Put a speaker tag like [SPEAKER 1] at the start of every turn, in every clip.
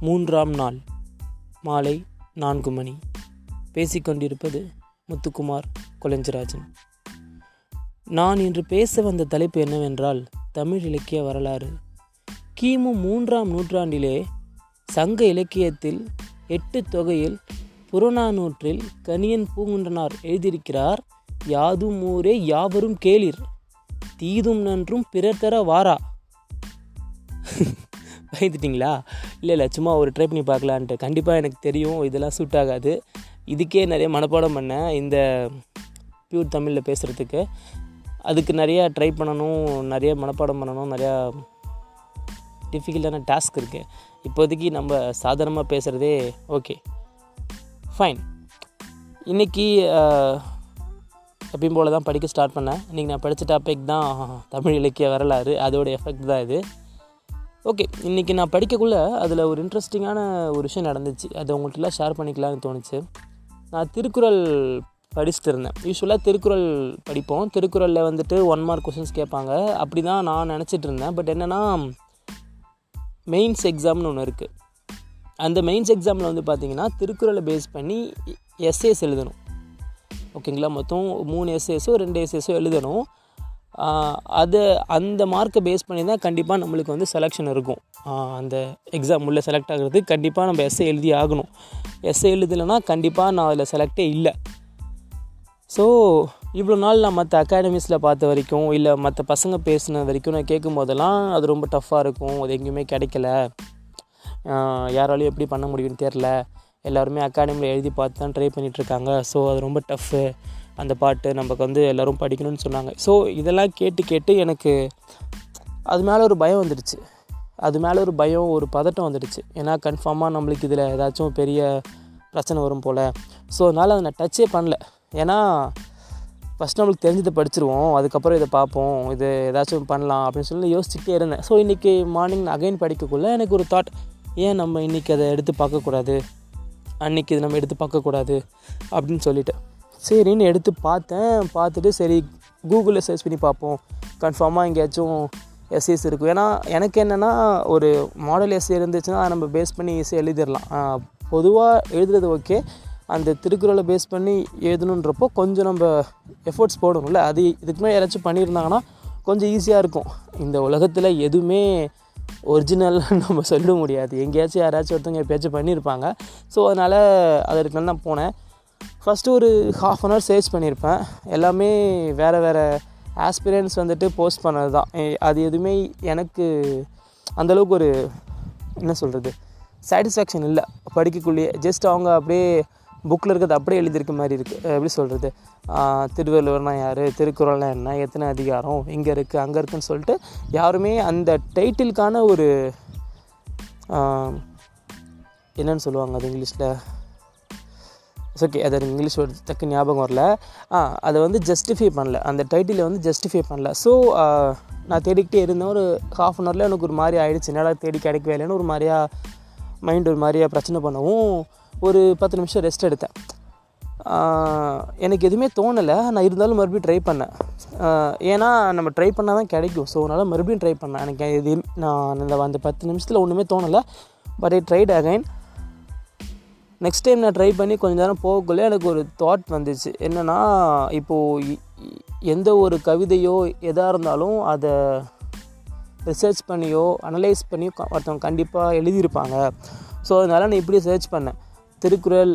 [SPEAKER 1] மூன்றாம் நாள் மாலை நான்கு மணி. பேசிக்கொண்டிருப்பது முத்துக்குமார் கொலஞ்சராஜன் நான் இன்று பேச வந்த தலைப்பு என்னவென்றால் தமிழ் இலக்கிய வரலாறு. கிமு மூன்றாம் நூற்றாண்டிலே சங்க இலக்கியத்தில் எட்டு தொகையில் புறநானூற்றில் கனியன் பூங்குன்றனார் எழுதியிருக்கிறார் யாதும் ஊரே யாவரும் கேளிர் தீதும் நன்றும் பிறர் தர வாரா. பயந்துட்டிங்களா? இல்லை இல்லை சும்மா ஒரு ட்ரை பண்ணி பார்க்கலான்ட்டு. கண்டிப்பாக எனக்கு தெரியும் இதெல்லாம் சூட் ஆகாது. இதுக்கே நிறைய மனப்பாடம் பண்ணேன் இந்த பியூர் தமிழில் பேசுகிறதுக்கு அதுக்கு நிறையா ட்ரை பண்ணணும் நிறைய மனப்பாடம் பண்ணணும் நிறையா டிஃபிகல்ட்டான டாஸ்க் இருக்குது இப்போதைக்கு நம்ம சாதாரணமாக பேசுகிறதே ஓகே ஃபைன் இன்றைக்கி எப்பயும் போல் தான் படிக்க ஸ்டார்ட் பண்ணேன். இன்றைக்கி நான் படித்த டாபிக் தான் தமிழ் இலக்கிய வரலாறு. அதோடய எஃபெக்ட் தான் இது. ஓகே இன்றைக்கி நான் படிக்கக்குள்ளே அதில் ஒரு இன்ட்ரெஸ்டிங்கான ஒரு விஷயம் நடந்துச்சு. அதை உங்கள்கிட்டலாம் ஷேர் பண்ணிக்கலாம்னு தோணுச்சு. நான் திருக்குறள் படிச்சுட்டு இருந்தேன். யூஸ்வலாக திருக்குறள் படிப்போம். திருக்குறளில் வந்துட்டு ஒன் மார்க் கொஷின்ஸ் கேட்பாங்க. அப்படி தான் நான் நினச்சிட்டு இருந்தேன். பட் என்னென்னா மெயின்ஸ் எக்ஸாம்னு ஒன்று இருக்குது அந்த மெயின்ஸ் எக்ஸாமில் வந்து பார்த்திங்கன்னா திருக்குறளை பேஸ் பண்ணி எஸ்ஏஸ் எழுதணும். ஓகேங்களா? மொத்தம் மூணு எஸ்ஏஸோ ரெண்டு எஸ்ஏஸோ எழுதணும். அது அந்த மார்க்கை பேஸ் பண்ணி தான் கண்டிப்பாக நம்மளுக்கு வந்து செலெக்ஷன் இருக்கும். அந்த எக்ஸாம் உள்ளே செலக்ட் ஆகிறது கண்டிப்பாக நம்ம எஸ்ஏ எழுதி ஆகணும். எஸ்ஏ எழுதலைன்னா கண்டிப்பாக நான் அதில் செலக்டே இல்லை. ஸோ இவ்வளோ நாள் நான் மற்ற அகாடமிஸில் பார்த்த வரைக்கும் இல்லை மற்ற பசங்க பேசின வரைக்கும் நான் கேட்கும் போதெல்லாம் அது ரொம்ப டஃப்பாக இருக்கும். அது எங்கேயுமே கிடைக்கல. யாராலையும் எப்படி பண்ண முடியும்னு தெரில எல்லாருமே அகாடமியில் எழுதி பார்த்து தான் ட்ரை பண்ணிகிட்ருக்காங்க ஸோ அது ரொம்ப டஃப்பு அந்த பாட்டு நமக்கு வந்து எல்லோரும் படிக்கணும்னு சொன்னாங்க. ஸோ இதெல்லாம் கேட்டு கேட்டு எனக்கு அது மேலே ஒரு பயம் வந்துடுச்சு. அது மேலே ஒரு பயம் ஒரு பதட்டம் வந்துடுச்சு. ஏன்னா கன்ஃபார்மாக நம்மளுக்கு இதில் ஏதாச்சும் பெரிய பிரச்சனை வரும் போல். ஸோ அதனால் அதை நான் டச்சே பண்ணல. ஏன்னா ஃபஸ்ட் நம்மளுக்கு தெரிஞ்சதை படிச்சிருவோம். அதுக்கப்புறம் இதை பார்ப்போம். இது ஏதாச்சும் பண்ணலாம் அப்படின்னு சொல்லி யோசிச்சுட்டே இருந்தேன். ஸோ இன்றைக்கி மார்னிங் நான் அகைன் படிக்கக்குள்ளே எனக்கு ஒரு தாட் ஏன் நம்ம இன்றைக்கி அதை எடுத்து பார்க்கக்கூடாது? அன்றைக்கி இதை நம்ம எடுத்து பார்க்கக்கூடாது? அப்படின்னு சொல்லிட்டு சரின்னு எடுத்து பார்த்தேன். பார்த்துட்டு சரி கூகுளில் சர்ச் பண்ணி பார்ப்போம். கன்ஃபார்மாக எங்கேயாச்சும் எஸ்ஏஸ் இருக்கும். ஏன்னா எனக்கு என்னென்னா ஒரு மாடல் எஸ்ஏ இருந்துச்சுன்னா நம்ம பேஸ் பண்ணி ஈஸியாக எழுதிடலாம். பொதுவாக எழுதுறது ஓகே அந்த திருக்குறளை பேஸ் பண்ணி எழுதணுன்றப்போ கொஞ்சம் நம்ம எஃபர்ட்ஸ் போடணும்ல. அது இதுக்கு மேலே யாராச்சும் பண்ணியிருந்தாங்கன்னா கொஞ்சம் ஈஸியாக இருக்கும். இந்த உலகத்தில் எதுவுமே ஒரிஜினல்னு நம்ம சொல்ல முடியாது. எங்கேயாச்சும் யாராச்சும் ஒருத்தவங்க எப்பயாச்சும் பண்ணியிருப்பாங்க. ஸோ அதனால் அதற்கு நான் போனேன். ஃபஸ்ட்டு ஒரு ஹாஃப் அன் ஹவர் சர்ச் பண்ணியிருப்பேன் எல்லாமே வேறு வேறு ஆஸ்பிரியன்ஸ் வந்துட்டு போஸ்ட் பண்ணது தான் அது எதுவுமே எனக்கு அந்தளவுக்கு ஒரு என்ன சொல்கிறது சாட்டிஸ்ஃபேக்ஷன் இல்லை. படிக்கக்குள்ளேயே ஜஸ்ட் அவங்க அப்படியே புக்கில் இருக்கிறது அப்படியே எழுதியிருக்க மாதிரி இருக்குது எப்படி சொல்கிறது திருவள்ளுவர்னா யார்? திருக்குறள்னா என்ன? எத்தனை அதிகாரம்? இங்கே இருக்குது அங்கே இருக்குதுன்னு சொல்லிட்டு யாருமே அந்த டைட்டிலுக்கான ஒரு என்னன்னு சொல்லுவாங்க அது இங்கிலீஷில்? ஓகே அது இங்கிலீஷ் வேர்டு டக்கு ஞாபகம் வரல. ஆ அதை வந்து ஜஸ்டிஃபை பண்ணல. அந்த டைட்டிலை வந்து ஜஸ்டிஃபை பண்ணல. ஸோ நான் தேடிக்கிட்டே இருந்தேன். ஒரு ஹாஃப் அன் ஹவரில் எனக்கு ஒரு மாதிரி ஆகிடுச்சு என்னடா தேடி கிடைக்கவே இல்லைன்னு ஒரு மாதிரியா மைண்ட் ஒரு மாதிரியாக பிரச்சனை பண்ணவும் ஒரு பத்து நிமிஷம் ரெஸ்ட் எடுத்தேன். எனக்கு எதுவுமே தோணலை. நான் இருந்தாலும் மறுபடியும் ட்ரை பண்ணேன். ஏன்னா நம்ம ட்ரை பண்ணால் தான் கிடைக்கும். ஸோ அதனால் மறுபடியும் ட்ரை பண்ணேன். எனக்கு எது நான் இந்த அந்த பத்து நிமிஷத்தில் ஒன்றுமே தோணலை. But I tried again next time நான் ட்ரை பண்ணி கொஞ்ச நேரம் போகக்குள்ளே எனக்கு ஒரு தாட் வந்துச்சு. என்னென்னா இப்போது எந்த ஒரு கவிதையோ எதாக இருந்தாலும் அதை ரிசர்ச் பண்ணியோ அனலைஸ் பண்ணியோ ஒருத்தவங்க கண்டிப்பாக எழுதியிருப்பாங்க. ஸோ அதனால் நான் இப்படி சர்ச் பண்ணேன். திருக்குறள்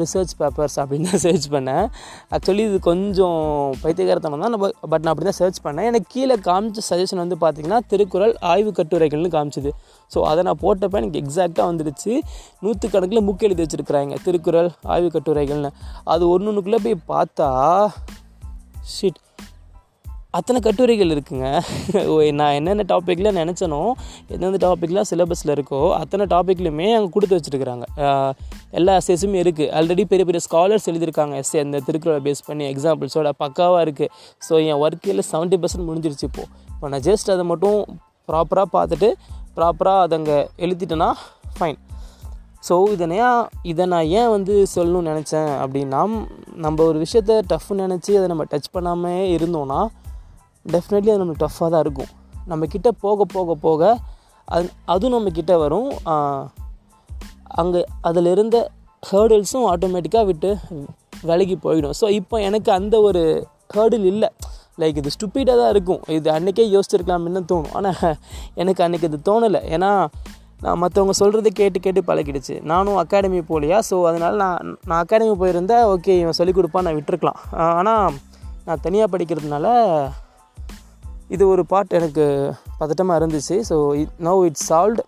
[SPEAKER 1] ரிசர்ச் பேப்பர்ஸ் அப்படின்னு தான் சர்ச் பண்ணேன். ஆக்சுவலி இது கொஞ்சம் பைத்தியகாரத்தனம் தான் நம்ம பட் நான் அப்படி தான் சர்ச் பண்ணேன். எனக்கு கீழே காமிச்ச சஜஷன் வந்து பார்த்திங்கன்னா திருக்குறள் ஆய்வு கட்டுரைகள்னு காமிச்சிது. ஸோ அதை நான் போட்டப்போ எனக்கு எக்ஸாக்டாக வந்துடுச்சு. நூற்றுக்கணக்கில் புக் எழுதி வச்சுருக்குறாங்க திருக்குறள் ஆய்வு கட்டுரைகள்னு. அது ஒன்று ஒன்றுக்குள்ளே போய் பார்த்தா ஷிட் அத்தனை கட்டுரைகள் இருக்குங்க. நான் என்னென்ன டாப்பிக்கில் நினச்சனோ எந்தெந்த டாப்பிக்லாம் சிலபஸில் இருக்கோ அத்தனை டாப்பிக்லையுமே அங்கே கொடுத்து வச்சுருக்குறாங்க. எல்லா எஸ்எஸுமே இருக்குது ஆல்ரெடி பெரிய பெரிய ஸ்காலர்ஸ் எழுதியிருக்காங்க எஸ்ஏ அந்த திருக்குறளை பேஸ் பண்ணி எக்ஸாம்பிள்ஸோட பக்காவாக இருக்குது ஸோ என் ஒர்க்கில் செவன்ட்டி பர்சன்ட் முடிஞ்சிருச்சு இப்போது இப்போ நான் ஜஸ்ட் அதை மட்டும் ப்ராப்பராக பார்த்துட்டு ப்ராப்பராக அதை அங்கே எழுதிட்டேன்னா ஃபைன் ஸோ இதனையா இதை நான் ஏன் வந்து சொல்லணும்னு நினச்சேன் அப்படின்னா நம்ம ஒரு விஷயத்த டஃப்னு நினச்சி அதை நம்ம டச் பண்ணாமல் இருந்தோன்னா டெஃபினெட்லி அது நம்மளுக்கு டஃப்பாக தான் இருக்கும். நம்ம போக போக போக அது அதுவும் நம்ம வரும். அங்கே அதில் இருந்த ஹேர்டில்ஸும் ஆட்டோமேட்டிக்காக விட்டு விலகி போயிடும். ஸோ இப்போ எனக்கு அந்த ஒரு ஹேர்டில் இல்லை. லைக் இது ஸ்டூப்பிடாக தான் இருக்கும். இது அன்றைக்கே யோசிச்சிருக்கலாம்னு தோணும். ஆனால் எனக்கு அன்றைக்கி இது தோணலை. ஏன்னா நான் மற்றவங்க சொல்கிறத கேட்டு கேட்டு பழகிடுச்சு. நானும் அகாடமி போகலையா? ஸோ அதனால் நான் நான் அகாடமி போயிருந்தேன் ஓகே இவன் சொல்லிக் கொடுப்பான் நான் விட்டுருக்கலாம். ஆனால் நான் தனியாக படிக்கிறதுனால இது ஒரு பார்ட் எனக்கு பதட்டமாக இருந்துச்சு. So it no it's solved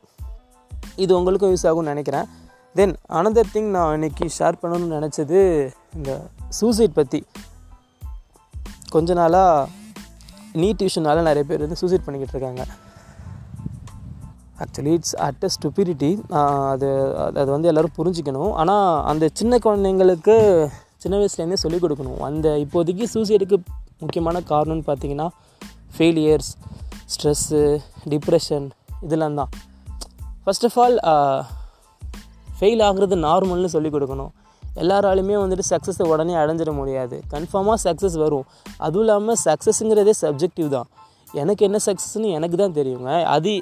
[SPEAKER 1] இது உங்களுக்கும் யூஸ் ஆகும்னு நினைக்கிறேன். தென் அனதர் திங் நான் இன்றைக்கி ஷேர் பண்ணணும்னு நினச்சது இந்த சூசைட் பற்றி கொஞ்ச நாளாக நீட் டியூஷனால் நிறைய பேர் வந்து சூசைட் பண்ணிக்கிட்டு இருக்காங்க. Actually it's at a stupidity அது அது வந்து எல்லோரும் புரிஞ்சுக்கணும். ஆனால் அந்த சின்ன குழந்தைங்களுக்கு சின்ன வயசுலேருந்தே சொல்லிக் கொடுக்கணும். அந்த இப்போதைக்கு சூசைடுக்கு முக்கியமான காரணம்னு பார்த்தீங்கன்னா ஃபெயிலியர்ஸ் ஸ்ட்ரெஸ்ஸு டிப்ரெஷன் இதெல்லாம் தான். ஃபஸ்ட் ஆஃப் ஆல் ஃபெயில் ஆகுறது நார்மல்னு சொல்லிக் கொடுக்கணும். எல்லாராலுமே வந்துட்டு சக்ஸஸை உடனே அடைஞ்சிட முடியாது. கன்ஃபார்மாக சக்ஸஸ் வரும். அதுவும் இல்லாமல் சக்ஸஸுங்கிறதே சப்ஜெக்டிவ் தான். எனக்கு என்ன சக்ஸஸ்னு எனக்கு தான் தெரியுங்க அது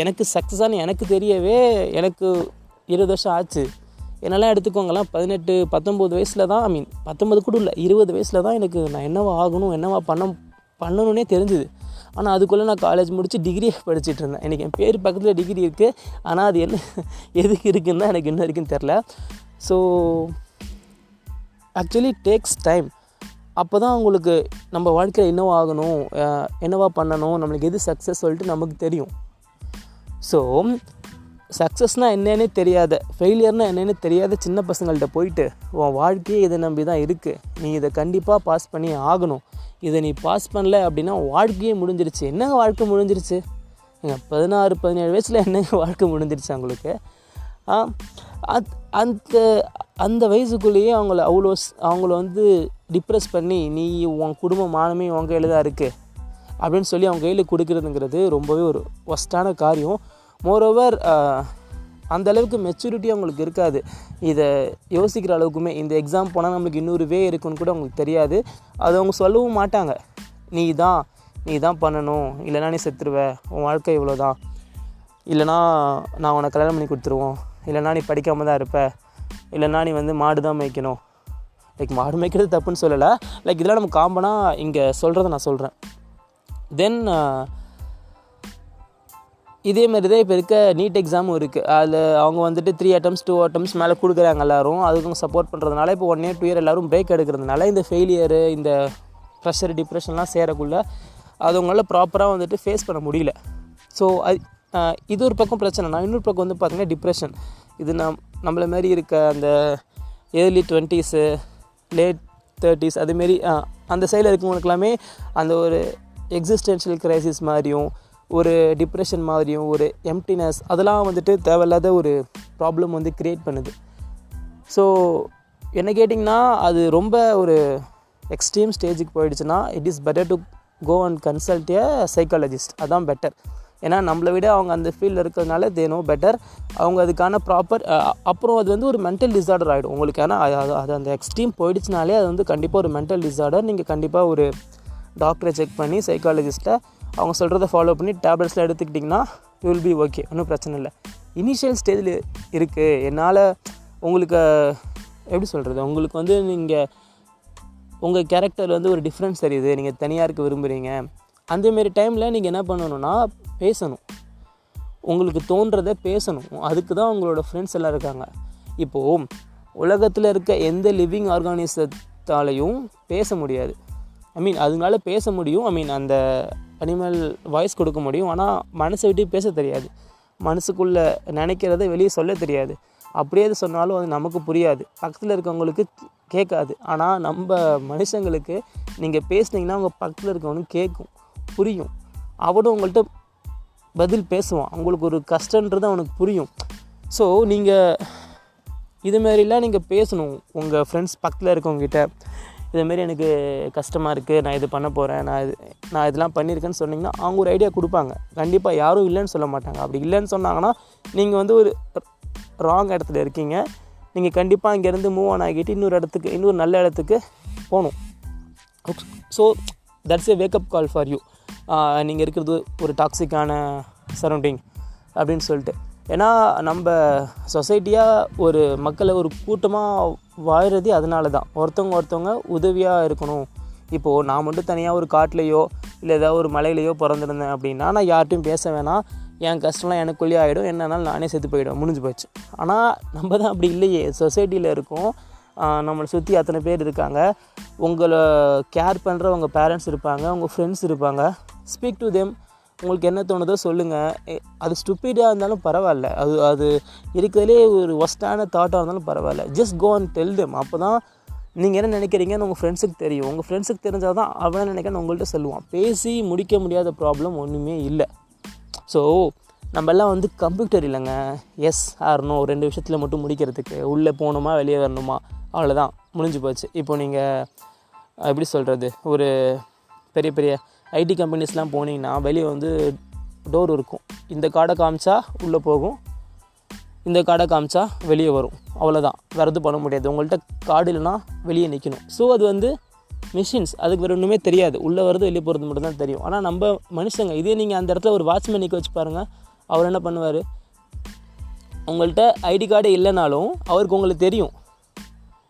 [SPEAKER 1] எனக்கு சக்ஸஸானு எனக்கு தெரியவே எனக்கு இருபது வருஷம் ஆச்சு. என்னெல்லாம் எடுத்துக்கோங்களேன் பதினெட்டு பத்தொம்போது வயசில் தான் ஐ மீன் பத்தொம்பது கூட இல்லை இருபது வயசில் தான் எனக்கு நான் என்னவா ஆகணும் என்னவா பண்ண பண்ணணுன்னே தெரிஞ்சுது. ஆனால் அதுக்குள்ளே நான் காலேஜ் முடித்து டிகிரியை படிச்சுட்டு இருந்தேன். எனக்கு என் பேர் பக்கத்தில் டிகிரி இருக்குது ஆனால் அது என்ன எதுக்கு இருக்குன்னு தான் எனக்கு இன்னும் வரைக்கும் தெரில ஸோ ஆக்சுவலி டேக்ஸ் டைம் அப்போ தான் உங்களுக்கு நம்ம வாழ்க்கையில் என்னவா ஆகணும் என்னவா பண்ணணும் நம்மளுக்கு எது சக்ஸஸ் சொல்லிட்டு நமக்கு தெரியும். ஸோ சக்ஸஸ்னால் என்னன்னே தெரியாத ஃபெயிலியர்னால் என்னென்னு தெரியாத சின்ன பசங்கள்கிட்ட போயிட்டு உன் வாழ்க்கையே இதை நம்பி தான் இருக்குது நீ இதை கண்டிப்பாக பாஸ் பண்ணி ஆகணும். இதை நீ பாஸ் பண்ணல அப்படின்னா வாழ்க்கையே முடிஞ்சிருச்சு. என்னங்க வாழ்க்கை முடிஞ்சிருச்சு? பதினாறு பதினேழு வயசில் என்னங்க வாழ்க்கை முடிஞ்சிருச்சு அவங்களுக்கு? அந்த அந்த வயசுக்குள்ளேயே அவங்கள அவ்வளோ அவங்கள வந்து டிப்ரெஸ் பண்ணி நீ உன் குடும்ப மானமே உன் கையில் தான் இருக்குது அப்படின்னு சொல்லி அவங்க கையில் கொடுக்குறதுங்கிறது ரொம்பவே ஒரு ஒஸ்டான காரியம். மோரோவர் அந்த அளவுக்கு மெச்சூரிட்டி அவங்களுக்கு இருக்காது. இதை யோசிக்கிற அளவுக்குமே இந்த எக்ஸாம் போனால் நம்மளுக்கு இன்னொரு வே இருக்குன்னு கூட அவங்களுக்கு தெரியாது. அது அவங்க சொல்லவும் மாட்டாங்க. நீ தான் நீ தான் பண்ணணும். இல்லைனா நீ செத்துருவ. உன் வாழ்க்கை இவ்வளோ தான் இல்லைனா நான் உனக்கு கல்யாணம் பண்ணி கொடுத்துருவோம். இல்லைனா நீ படிக்காமல் தான் இருப்ப. இல்லைனா நீ வந்து மாடு தான் மேய்க்கணும். லைக் மாடு மேய்க்கிறது தப்புன்னு சொல்லலை. லைக் இதெல்லாம் நம்ம காம்பனாக இங்கே சொல்கிறத நான் சொல்கிறேன் தென் இதே மாதிரி தான் இப்போ இருக்க நீட் எக்ஸாமும் இருக்குது அதில் அவங்க வந்துட்டு த்ரீ அட்டம்ஸ் டூ அட்டம்ஸ் மேலே கொடுக்குறாங்க எல்லோரும். அதுக்கும் சப்போர்ட் பண்ணுறதுனால இப்போ ஒன் இயர் டூ இயர் எல்லோரும் பிரேக் எடுக்கிறதுனால இந்த ஃபெயிலியரு இந்த ப்ரெஷர் டிப்ரெஷன்லாம் சேரக்குள்ள அது அவங்களால ப்ராப்பராக வந்துட்டு ஃபேஸ் பண்ண முடியல. ஸோ அது இது ஒரு பக்கம் பிரச்சனைனா இன்னொரு பக்கம் வந்து பார்த்திங்கன்னா டிப்ரெஷன் இது நம் நம்மளை மாரி இருக்க அந்த ஏர்லி டுவெண்ட்டீஸு லேட் தேர்ட்டிஸ் அதுமாரி அந்த சைடில் இருக்கவங்களுக்கெல்லாமே அந்த ஒரு எக்ஸிஸ்டென்ஷியல் க்ரைசிஸ் மாதிரியும் ஒரு டிப்ரெஷன் மாதிரியும் ஒரு எம்டினஸ் அதெல்லாம் வந்துட்டு தேவையில்லாத ஒரு ப்ராப்ளம் வந்து க்ரியேட் பண்ணுது. ஸோ என்ன கேட்டிங்கன்னா அது ரொம்ப ஒரு எக்ஸ்ட்ரீம் ஸ்டேஜுக்கு போயிடுச்சுன்னா it is better to go and consult a psychologist அதான் பெட்டர் ஏன்னா நம்மளை விட அவங்க அந்த ஃபீல்டில் இருக்கிறதுனால தே நோ பெட்டர் அவங்க அதுக்கான ப்ராப்பர் அப்புறம் அது வந்து ஒரு மென்டல் டிசார்டர் ஆகிடும் உங்களுக்கு ஏன்னா அது அது அந்த எக்ஸ்ட்ரீம் போயிடுச்சுனாலே அது வந்து கண்டிப்பாக ஒரு மென்டல் டிசார்டர் நீங்கள் கண்டிப்பாக ஒரு டாக்டரை செக் பண்ணி சைக்காலஜிஸ்ட்டை அவங்க சொல்கிறத ஃபாலோ பண்ணி டேப்லெட்ஸ்லாம் எடுத்துக்கிட்டிங்கன்னா யூ வில் பி ஓகே ஒன்றும் பிரச்சனை இல்லை. இனிஷியல் ஸ்டேஜில் இருக்குது என்னால் உங்களுக்கு எப்படி சொல்கிறது உங்களுக்கு வந்து நீங்கள் உங்கள் கேரக்டரில் வந்து ஒரு டிஃப்ரென்ஸ் தெரியுது. நீங்கள் தனியாக இருக்க விரும்புகிறீங்க அந்தமாரி டைமில் நீங்கள் என்ன பண்ணணும்னா பேசணும். உங்களுக்கு தோன்றதை பேசணும். அதுக்கு தான் உங்களோட ஃப்ரெண்ட்ஸ் எல்லாம் இருக்காங்க. இப்போது உலகத்தில் இருக்க எந்த லிவிங் ஆர்கானிசத்தாலையும் பேச முடியாது. ஐ மீன் அதனால பேச முடியும். ஐ மீன் அந்த அனிமல் வாய்ஸ் கொடுக்க முடியும். ஆனால் மனசை விட்டு பேச தெரியாது. மனசுக்குள்ளே நினைக்கிறத வெளியே சொல்ல தெரியாது. அப்படியே அது சொன்னாலும் அது நமக்கு புரியாது. பக்கத்தில் இருக்கவங்களுக்கு கேட்காது. ஆனால் நம்ம மனுஷங்களுக்கு நீங்கள் பேசுனீங்கன்னா உங்கள் பக்கத்தில் இருக்கவனுக்கு கேட்கும் புரியும். அவனும் உங்கள்கிட்ட பதில் பேசுவான். அவங்களுக்கு ஒரு கஷ்டன்றது அவனுக்கு புரியும். ஸோ நீங்கள் இதுமாரிலாம் நீங்கள் பேசணும். உங்கள் ஃப்ரெண்ட்ஸ் பக்கத்தில் இருக்கவங்ககிட்ட இதுமாரி எனக்கு கஷ்டமாக இருக்குது நான் இது பண்ண போகிறேன் நான் இது நான் இதெல்லாம் பண்ணியிருக்கேன்னு சொன்னிங்கன்னா அவங்க ஒரு ஐடியா கொடுப்பாங்க. கண்டிப்பாக யாரும் இல்லைன்னு சொல்ல மாட்டாங்க. அப்படி இல்லைன்னு சொன்னாங்கன்னா நீங்கள் வந்து ஒரு ராங் இடத்துல இருக்கீங்க. நீங்கள் கண்டிப்பாக இங்கேருந்து மூவ் ஆன் ஆகிட்டு இன்னொரு இடத்துக்கு இன்னொரு நல்ல இடத்துக்கு போகணும். So that's a wake up call for you நீங்கள் இருக்கிறது ஒரு டாக்ஸிக்கான சரௌண்டிங் அப்படின்னு சொல்லிட்டு. ஏன்னா நம்ம சொசைட்டியாக ஒரு மக்களை ஒரு கூட்டமாக வாழ்கிறதே அதனால தான் ஒருத்தவங்க ஒருத்தவங்க உதவியாக இருக்கணும். இப்போது நான் மட்டும் தனியாக ஒரு காட்டிலையோ இல்லை ஏதாவது ஒரு மலையிலையோ பிறந்திருந்தேன் அப்படின்னா நான் யார்கிட்டையும் பேச வேணாம். என் கஷ்டம்லாம் எனக்குள்ளேயே ஆகிடும் என்னன்னாலும் நானே செத்து போயிடும் முடிஞ்சு போச்சு. ஆனால் நம்ம தான் அப்படி இல்லையே. சொசைட்டியில் இருக்கோம். நம்மளை சுற்றி அத்தனை பேர் இருக்காங்க. உங்களை கேர் பண்ணுற உங்கள் பேரண்ட்ஸ் இருப்பாங்க. உங்கள் ஃப்ரெண்ட்ஸ் இருப்பாங்க. ஸ்பீக் டு தெம் உங்களுக்கு என்ன தோணுதோ சொல்லுங்கள் அது ஸ்டூப்பிடாக இருந்தாலும் பரவாயில்ல. அது அது இருக்கிறதுலே ஒரு ஒஸ்டான தாட்டாக இருந்தாலும் பரவாயில்ல. Just go and tell them அப்போ தான் நீங்கள் என்ன நினைக்கிறீங்கன்னு உங்கள் ஃப்ரெண்ட்ஸுக்கு தெரியும். உங்கள் ஃப்ரெண்ட்ஸுக்கு தெரிஞ்சால் தான் அவன் என்ன நினைக்கிறேன்னு உங்கள்கிட்ட சொல்லுவான். பேசி முடிக்க முடியாத ப்ராப்ளம் ஒன்றுமே இல்லை. ஸோ நம்மெல்லாம் வந்து கம்ப்யூட்டர் இல்லைங்க. எஸ் ஆர்னோ ரெண்டு விஷயத்தில் மட்டும் முடிக்கிறதுக்கு. உள்ளே போகணுமா வெளியே வரணுமா? அவ்வளோதான் முடிஞ்சு போச்சு. இப்போ நீங்கள் எப்படி சொல்கிறது ஒரு பெரிய பெரிய ஐடி கம்பெனிஸ்லாம் போனீங்கன்னா வெளியே வந்து டோர் இருக்கும். இந்த கார்டை காமிச்சா உள்ளே போகும். இந்த கார்டை காமிச்சா வெளியே வரும். அவ்வளோதான் வேறு எதுவும் பண்ண முடியாது. உங்கள்கிட்ட கார்டு இல்லைன்னா வெளியே நிற்கணும் ஸோ அது வந்து மிஷின்ஸ் அதுக்கு வேறு ஒன்றுமே தெரியாது. உள்ளே வருது வெளியே போகிறது மட்டும் தான் தெரியும். ஆனால் நம்ம மனுஷங்க இதே நீங்கள் அந்த இடத்துல ஒரு வாட்ச்மேன் நிற்க வச்சு பாருங்கள் அவர் என்ன பண்ணுவார்? உங்கள்கிட்ட ஐடி கார்டு இல்லைனாலும் அவருக்கு உங்களுக்கு தெரியும்.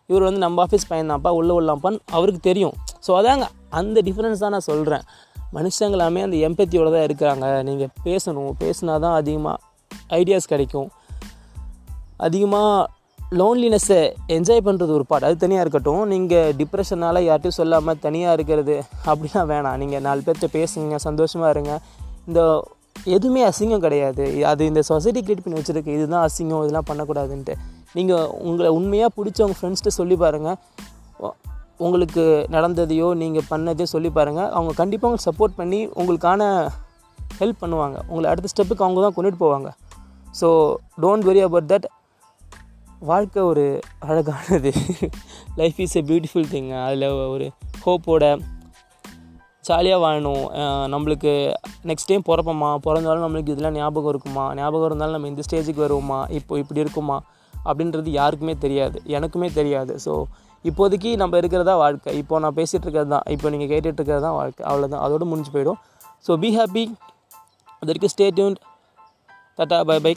[SPEAKER 1] இவர் வந்து நம்ம ஆஃபீஸ் பையன்தான்ப்பா. உள்ளே உள்ளாம்ப்பான்னு அவருக்கு தெரியும். ஸோ அதாங்க அந்த டிஃப்ரென்ஸ் தான் நான் சொல்கிறேன் மனுஷங்களாமே அந்த எம்பத்தியோட தான் இருக்கிறாங்க. நீங்கள் பேசணும் பேசினா தான் அதிகமாக ஐடியாஸ் கிடைக்கும் அதிகமாக லோன்லினஸ்ஸை என்ஜாய் பண்ணுறது ஒரு பாட் அது தனியாக இருக்கட்டும். நீங்கள் டிப்ரெஷனால் யார்ட்டையும் சொல்லாமல் தனியாக இருக்கிறது அப்படிலாம் வேணாம். நீங்கள் நாலு பேர்கிட்ட பேசுங்க சந்தோஷமாக இருங்க. இந்த எதுவுமே அசிங்கம் கிடையாது. அது இந்த சொசைட்டி கிரியேட் பண்ணி வச்சுருக்கு இதுதான் அசிங்கம் இதெல்லாம் பண்ணக்கூடாதுன்ட்டு. நீங்கள் உங்களை உண்மையாக பிடிச்ச உங்கள் ஃப்ரெண்ட்ஸ்கிட்ட சொல்லி பாருங்கள் உங்களுக்கு நடந்ததையோ நீங்கள் பண்ணதையோ சொல்லி பாருங்கள் அவங்க கண்டிப்பாக உங்களுக்கு சப்போர்ட் பண்ணி உங்களுக்கான ஹெல்ப் பண்ணுவாங்க. உங்களை அடுத்த ஸ்டெப்புக்கு அவங்க தான் கொண்டுட்டு போவாங்க. So don't worry about that வாழ்க்கை ஒரு அழகானது. Life is a beautiful thing அதில் ஒரு ஹோப்போட ஜாலியாக வாழணும். நம்மளுக்கு நெக்ஸ்ட் டைம் பிறப்போமா? பிறந்தாலும் நம்மளுக்கு இதெல்லாம் ஞாபகம் இருக்குமா? ஞாபகம் இருந்தாலும் நம்ம இந்த ஸ்டேஜுக்கு வருவோமா? இப்போ இப்படி இருக்குமா? அப்படின்றது யாருக்குமே தெரியாது. எனக்குமே தெரியாது. ஸோ இப்போதைக்கு நம்ம இருக்கிறதா வாழ்க்கை. இப்போ நான் பேசிகிட்டு இருக்கிறது தான். இப்போ நீங்கள் கேட்டுட்டு இருக்கிறது தான் வாழ்க்கை. அவ்வளோதான் அதோடு முடிஞ்சு போயிடும். ஸோ பி ஹாப்பி அதற்கு stay tune tata bye bye